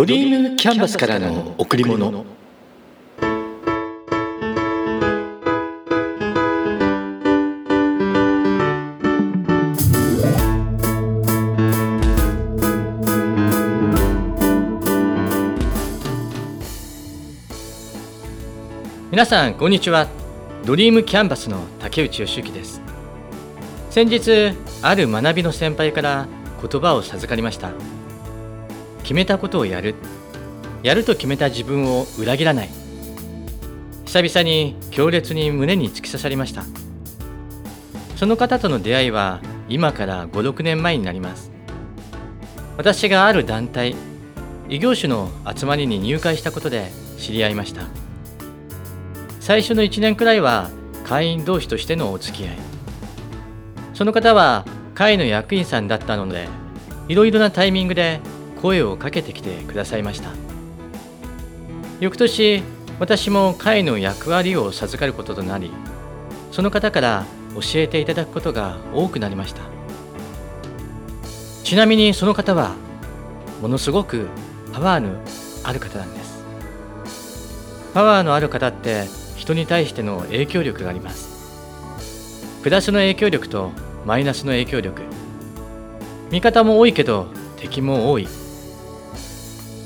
ドリームキャンバスからの贈り物。皆さんこんにちは。ドリームキャンバスの竹内義之です。先日ある学びの先輩から言葉を授かりました。決めたことをやる。やると決めた自分を裏切らない。久々に強烈に胸に突き刺さりました。その方との出会いは今から56年前になります。私がある団体異業種の集まりに入会したことで知り合いました。最初の1年くらいは会員同士としてのお付き合い。その方は会の役員さんだったのでいろいろなタイミングで声をかけてきてくださいました。翌年私も会の役割を授かることとなりその方から教えていただくことが多くなりました。ちなみにその方はものすごくパワーのある方なんです。パワーのある方って人に対しての影響力があります。プラスの影響力とマイナスの影響力。味方も多いけど敵も多い。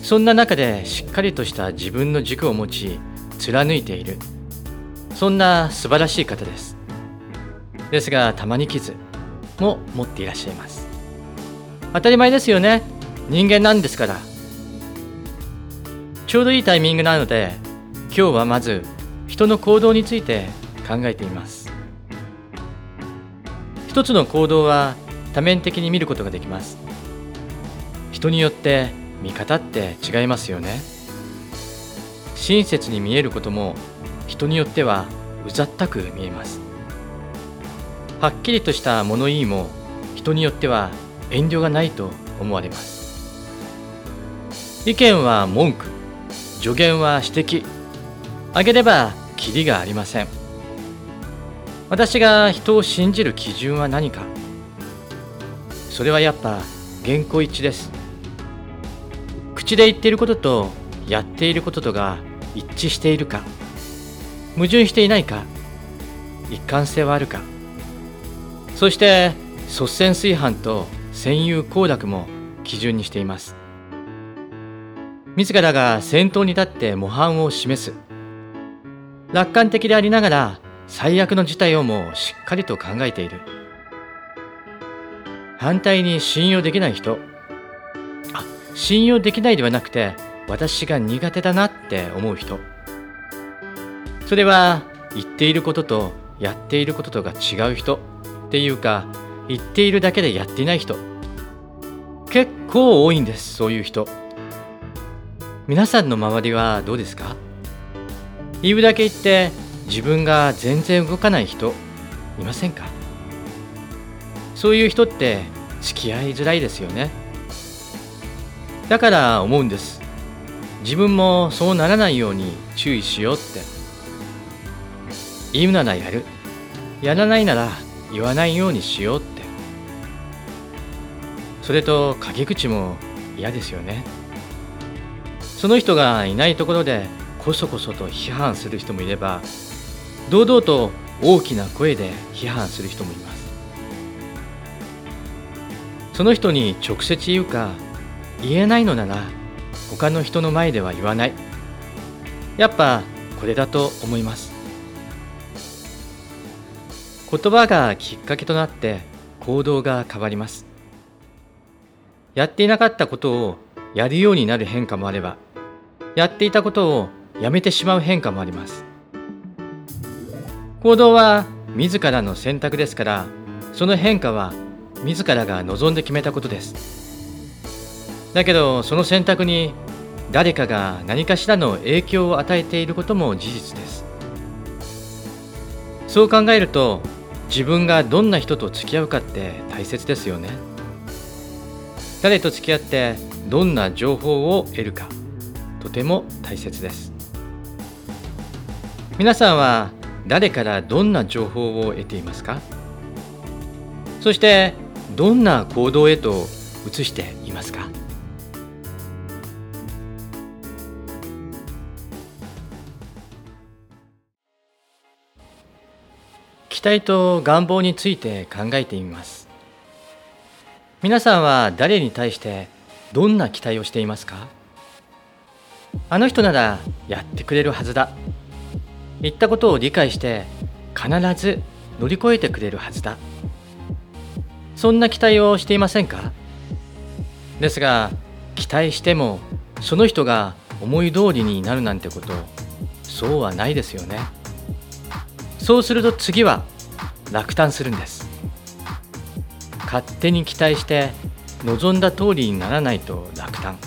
そんな中でしっかりとした自分の軸を持ち貫いている。そんな素晴らしい方です。ですがたまに傷も持っていらっしゃいます。当たり前ですよね。人間なんですから。ちょうどいいタイミングなので今日はまず人の行動について考えています。一つの行動は多面的に見ることができます。人によって見方って違いますよね。親切に見えることも人によってはうざったく見えます。はっきりとした物言いも人によっては遠慮がないと思われます。意見は文句助言は指摘。あげればキリがありません。私が人を信じる基準は何か。それはやっぱ原稿一致です。口で言っていることとやっていることとが一致しているか矛盾していないか一貫性はあるか。そして率先炊飯と占有行楽も基準にしています。自らが先頭に立って模範を示す。楽観的でありながら最悪の事態をもしっかりと考えている。反対に信用できない人。信用できないではなくて私が苦手だなって思う人。それは言っていることとやっていることとが違う人っていうか言っているだけでやっていない人。結構多いんですそういう人。皆さんの周りはどうですか？言うだけ言って自分が全然動かない人いませんか？そういう人って付き合いづらいですよね。だから思うんです。自分もそうならないように注意しようって。言うならやる。やらないなら言わないようにしようって。それと陰口も嫌ですよね。その人がいないところでこそこそと批判する人もいれば堂々と大きな声で批判する人もいます。その人に直接言うか言えないのなら他の人の前では言わない。やっぱこれだと思います。言葉がきっかけとなって行動が変わります。やっていなかったことをやるようになる変化もあればやっていたことをやめてしまう変化もあります。行動は自らの選択ですからその変化は自らが望んで決めたことです。だけどその選択に誰かが何かしらの影響を与えていることも事実です。そう考えると自分がどんな人と付き合うかって大切ですよね。誰と付き合ってどんな情報を得るかとても大切です。皆さんは誰からどんな情報を得ていますか？そしてどんな行動へと移していますか？期待と願望について考えてみます。皆さんは誰に対してどんな期待をしていますか？あの人ならやってくれるはずだ。言ったことを理解して必ず乗り越えてくれるはずだ。そんな期待をしていませんか？ですが期待してもその人が思い通りになるなんてことそうはないですよね。そうすると次は落胆するんです。勝手に期待して望んだ通りにならないと落胆。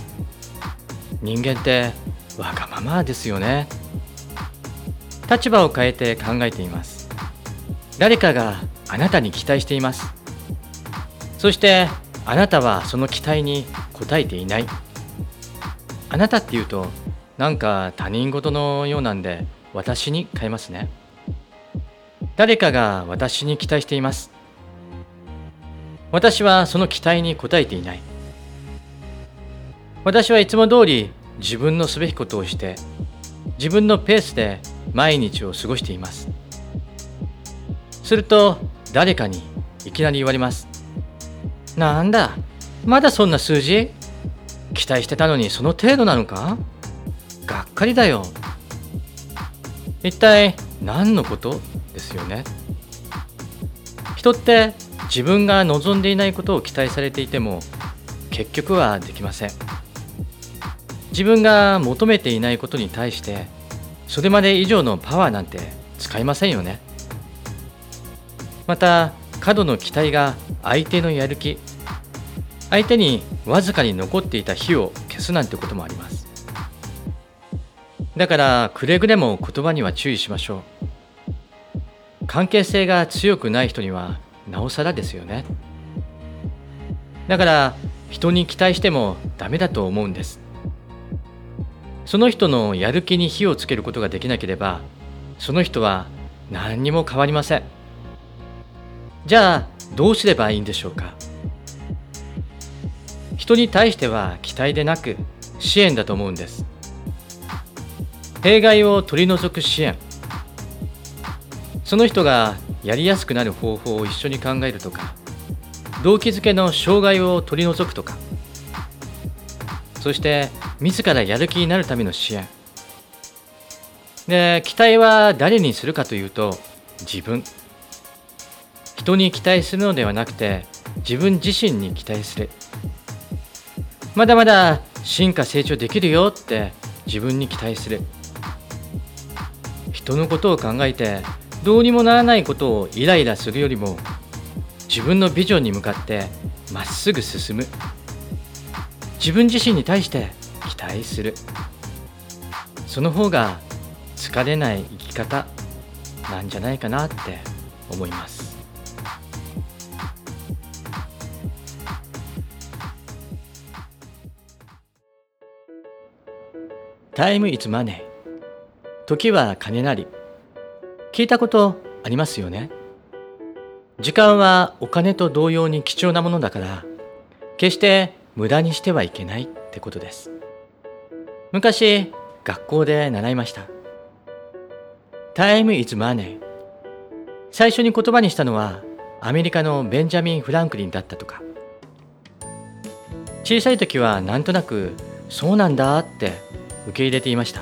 人間ってわがままですよね。立場を変えて考えています。誰かがあなたに期待しています。そしてあなたはその期待に応えていない。あなたっていうとなんか他人事のようなんで私に変えますね。誰かが私に期待しています。私はその期待に応えていない。私はいつも通り自分のすべきことをして自分のペースで毎日を過ごしています。すると誰かにいきなり言われます。なんだまだそんな数字期待してたのにその程度なのか？がっかりだよ。一体何のこと？ですよね。人って自分が望んでいないことを期待されていても結局はできません。自分が求めていないことに対してそれまで以上のパワーなんて使いませんよね。また過度の期待が相手のやる気相手にわずかに残っていた火を消すなんてこともあります。だからくれぐれも言葉には注意しましょう。関係性が強くない人にはなおさらですよね。だから人に期待してもダメだと思うんです。その人のやる気に火をつけることができなければその人は何にも変わりません。じゃあどうすればいいんでしょうか。人に対しては期待でなく支援だと思うんです。弊害を取り除く支援。その人がやりやすくなる方法を一緒に考えるとか動機づけの障害を取り除くとかそして自らやる気になるための支援で期待は誰にするかというと自分。人に期待するのではなくて自分自身に期待する。まだまだ進化成長できるよって自分に期待する。人のことを考えてどうにもならないことをイライラするよりも自分のビジョンに向かってまっすぐ進む。自分自身に対して期待する。その方が疲れない生き方なんじゃないかなって思います。タイムイズマネー時は金なり。聞いたことありますよね。時間はお金と同様に貴重なものだから決して無駄にしてはいけないってことです。昔学校で習いました。Time is money 最初に言葉にしたのはアメリカのベンジャミン・フランクリンだったとか。小さい時はなんとなくそうなんだって受け入れていました。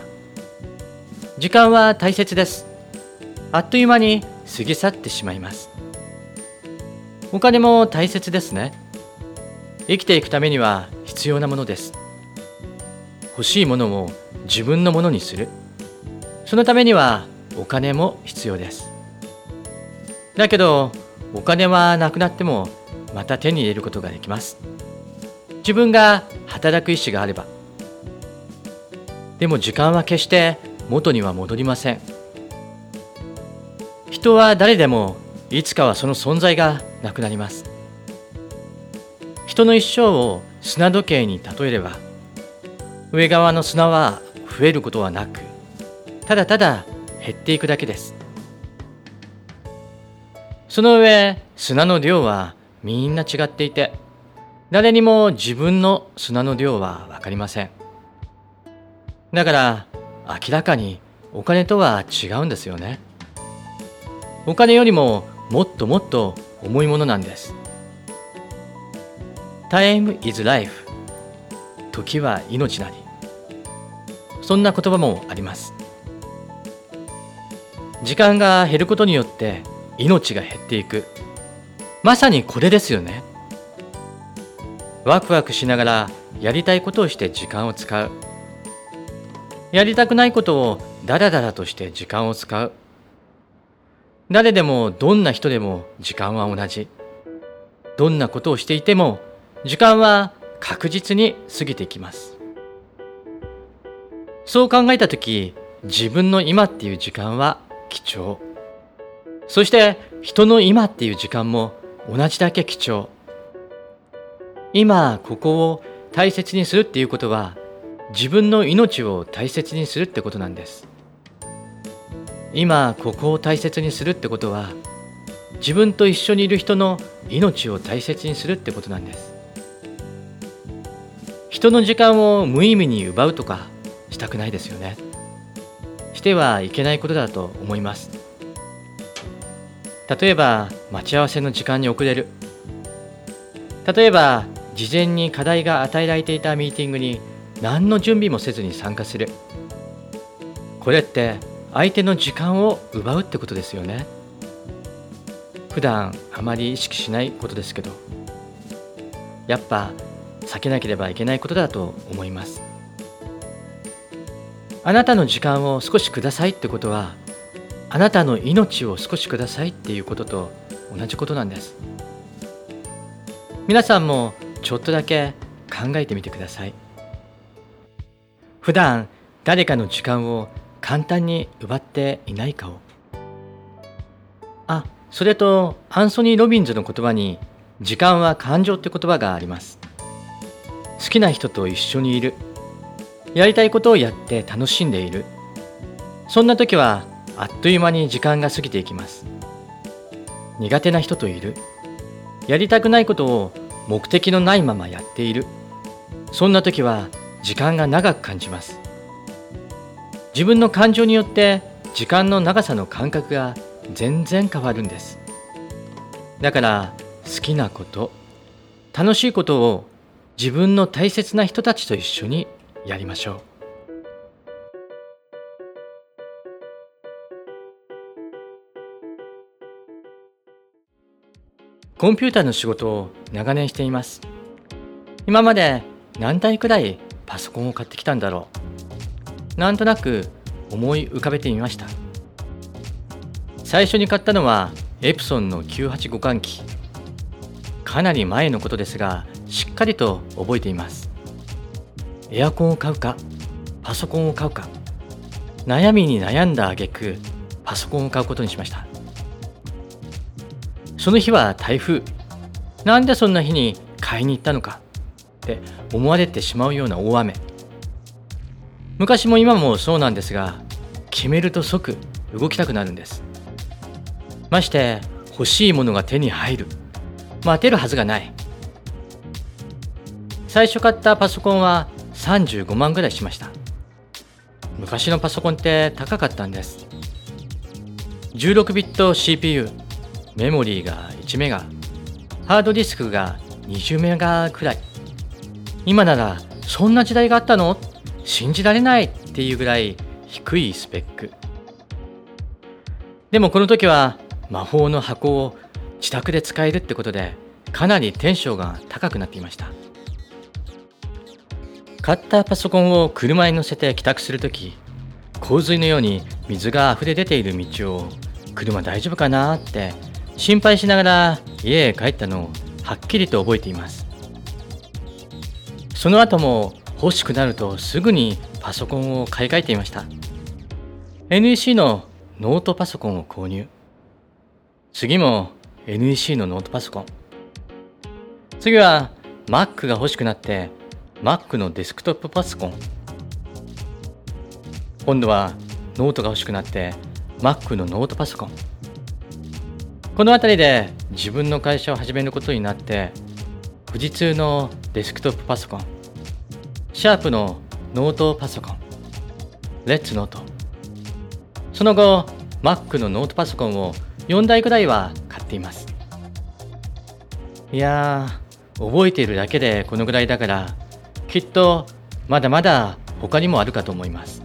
時間は大切です。あっという間に過ぎ去ってしまいます。お金も大切ですね。生きていくためには必要なものです。欲しいものを自分のものにする。そのためにはお金も必要です。だけどお金はなくなってもまた手に入れることができます。自分が働く意思があれば。でも時間は決して元には戻りません。人は誰でもいつかはその存在がなくなります。人の一生を砂時計に例えれば上側の砂は増えることはなくただただ減っていくだけです。その上砂の量はみんな違っていて誰にも自分の砂の量は分かりません。だから明らかにお金とは違うんですよね。お金よりももっともっと重いものなんです。Time is life. 時は命なり。そんな言葉もあります。時間が減ることによって命が減っていく。まさにこれですよね。ワクワクしながらやりたいことをして時間を使う。やりたくないことをダラダラとして時間を使う。誰でもどんな人でも時間は同じ。どんなことをしていても時間は確実に過ぎていきます。そう考えた時自分の今っていう時間は貴重。そして人の今っていう時間も同じだけ貴重。今ここを大切にするっていうことは自分の命を大切にするってことなんです。今ここを大切にするってことは自分と一緒にいる人の命を大切にするってことなんです。人の時間を無意味に奪うとかしたくないですよね。してはいけないことだと思います。例えば待ち合わせの時間に遅れる。例えば事前に課題が与えられていたミーティングに何の準備もせずに参加する。これって相手の時間を奪うってことですよね。普段あまり意識しないことですけど。やっぱ避けなければいけないことだと思います。あなたの時間を少しくださいってことはあなたの命を少しくださいっていうことと同じことなんです。皆さんもちょっとだけ考えてみてください。普段誰かの時間を簡単に奪っていないかを。あそれとアンソニー・ロビンズの言葉に時間は感情って言葉があります。好きな人と一緒にいる。やりたいことをやって楽しんでいる。そんな時はあっという間に時間が過ぎていきます。苦手な人といる。やりたくないことを目的のないままやっている。そんな時は時間が長く感じます。自分の感情によって時間の長さの感覚が全然変わるんです。だから好きなこと楽しいことを自分の大切な人たちと一緒にやりましょう。コンピューターの仕事を長年しています。今まで何台くらいパソコンを買ってきたんだろう。なんとなく思い浮かべてみました。最初に買ったのはエプソンの98互換機かなり前のことですがしっかりと覚えています。エアコンを買うかパソコンを買うか。悩みに悩んだ挙句パソコンを買うことにしました。その日は台風。なんでそんな日に買いに行ったのかって思われてしまうような大雨。昔も今もそうなんですが決めると即動きたくなるんです。まして欲しいものが手に入る。待てるはずがない。最初買ったパソコンは35万ぐらいしました。昔のパソコンって高かったんです。16ビット CPU メモリーが1メガ。ハードディスクが20メガくらい。今ならそんな時代があったの？信じられないっていうぐらい低いスペック。でもこの時は魔法の箱を自宅で使えるってことでかなりテンションが高くなっていました。買ったパソコンを車に乗せて帰宅するとき洪水のように水が溢れ出ている道を車大丈夫かなって心配しながら家へ帰ったのをはっきりと覚えています。その後も欲しくなるとすぐにパソコンを買い替えていました。NEC のノートパソコンを購入。次も NEC のノートパソコン。次は Mac が欲しくなって Mac のデスクトップパソコン。今度はノートが欲しくなって Mac のノートパソコン。この辺りで自分の会社を始めることになって富士通のデスクトップパソコン。シャープのノートパソコン。レッツノート。その後 Mac のノートパソコンを4台くらいは買っています。いやー覚えているだけでこのぐらいだからきっとまだまだ他にもあるかと思います。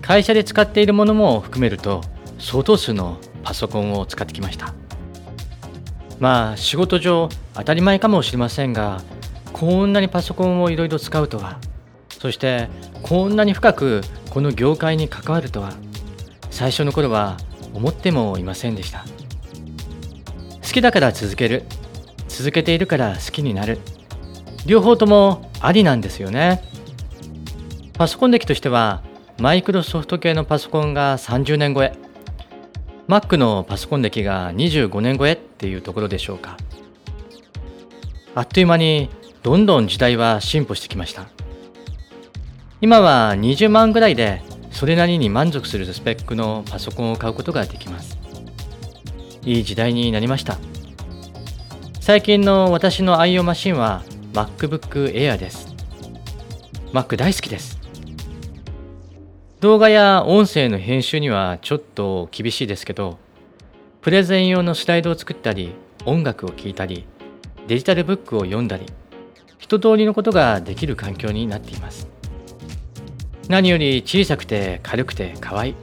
会社で使っているものも含めると相当数のパソコンを使ってきました。まあ仕事上当たり前かもしれませんがこんなにパソコンをいろいろ使うとは。そしてこんなに深くこの業界に関わるとは。最初の頃は思ってもいませんでした。好きだから続ける。続けているから好きになる。両方ともありなんですよね。パソコン歴としてはマイクロソフト系のパソコンが30年超え。Mac のパソコン歴が25年超えっていうところでしょうか。あっという間にどんどん時代は進歩してきました。今は20万ぐらいでそれなりに満足するスペックのパソコンを買うことができます。いい時代になりました。最近の私の愛用マシンは MacBook Air です。Mac 大好きです。動画や音声の編集にはちょっと厳しいですけどプレゼン用のスライドを作ったり音楽を聴いたりデジタルブックを読んだり一通りのことができる環境になっています。何より小さくて軽くて可愛い。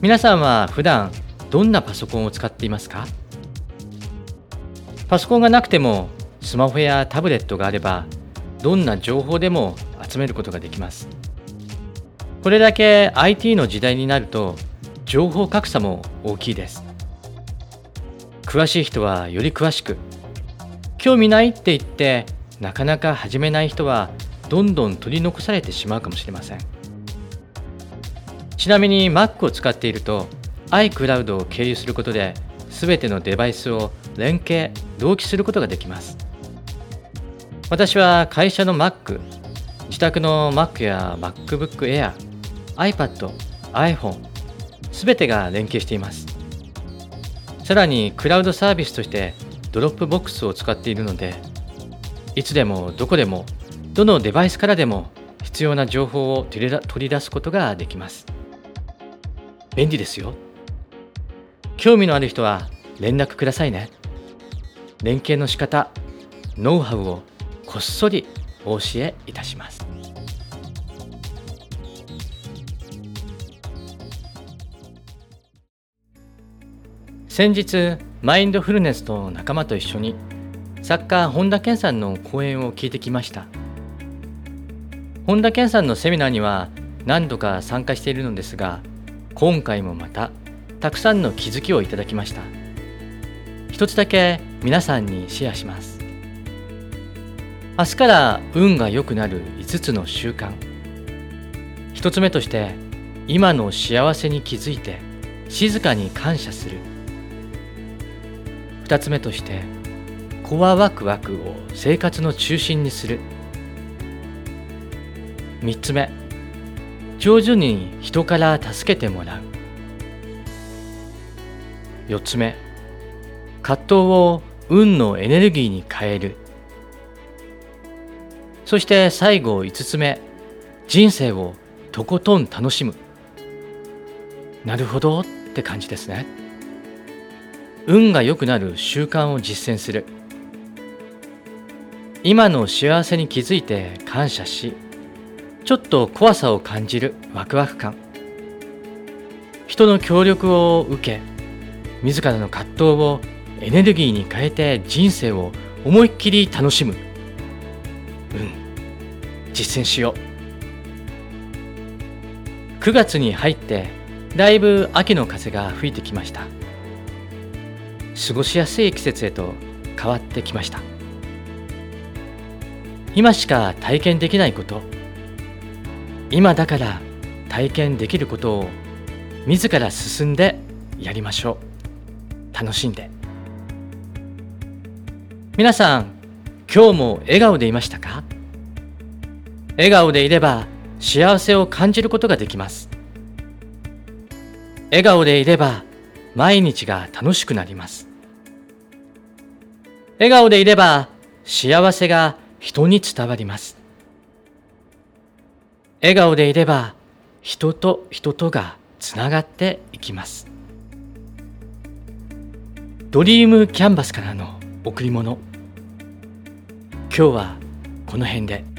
皆さんは普段どんなパソコンを使っていますか？パソコンがなくてもスマホやタブレットがあればどんな情報でも集めることができます。これだけ IT の時代になると情報格差も大きいです。詳しい人はより詳しく興味ないって言ってなかなか始めない人はどんどん取り残されてしまうかもしれません。ちなみに Mac を使っていると iCloud を経由することで全てのデバイスを連携同期することができます。私は会社の Mac 自宅の Mac や MacBook Air iPad、iPhone すべてが連携しています。さらにクラウドサービスとして Dropbox を使っているのでいつでもどこでもどのデバイスからでも必要な情報を取り出すことができます。便利ですよ。興味のある人は連絡くださいね。連携の仕方ノウハウをこっそりお教えいたします。先日マインドフルネスと仲間と一緒に作家本田健さんの講演を聞いてきました。本田健さんのセミナーには何度か参加しているのですが今回もまたたくさんの気づきをいただきました。一つだけ皆さんにシェアします。明日から運が良くなる5つの習慣。一つ目として今の幸せに気づいて静かに感謝する。2つ目としてコアワクワクを生活の中心にする。3つ目上手に人から助けてもらう。4つ目葛藤を運のエネルギーに変える。そして最後5つ目人生をとことん楽しむ。なるほどって感じですね。運が良くなる習慣を実践する。今の幸せに気づいて感謝しちょっと怖さを感じるワクワク感。人の協力を受け自らの葛藤をエネルギーに変えて人生を思いっきり楽しむ。うん。実践しよう。9月に入ってだいぶ秋の風が吹いてきました。過ごしやすい季節へと変わってきました。今しか体験できないこと。今だから体験できることを自ら進んでやりましょう。楽しんで。皆さん今日も笑顔でいましたか？笑顔でいれば幸せを感じることができます。笑顔でいれば毎日が楽しくなります。笑顔でいれば幸せが人に伝わります。笑顔でいれば人と人とがつながっていきます。ドリームキャンバスからの贈り物。今日はこの辺で。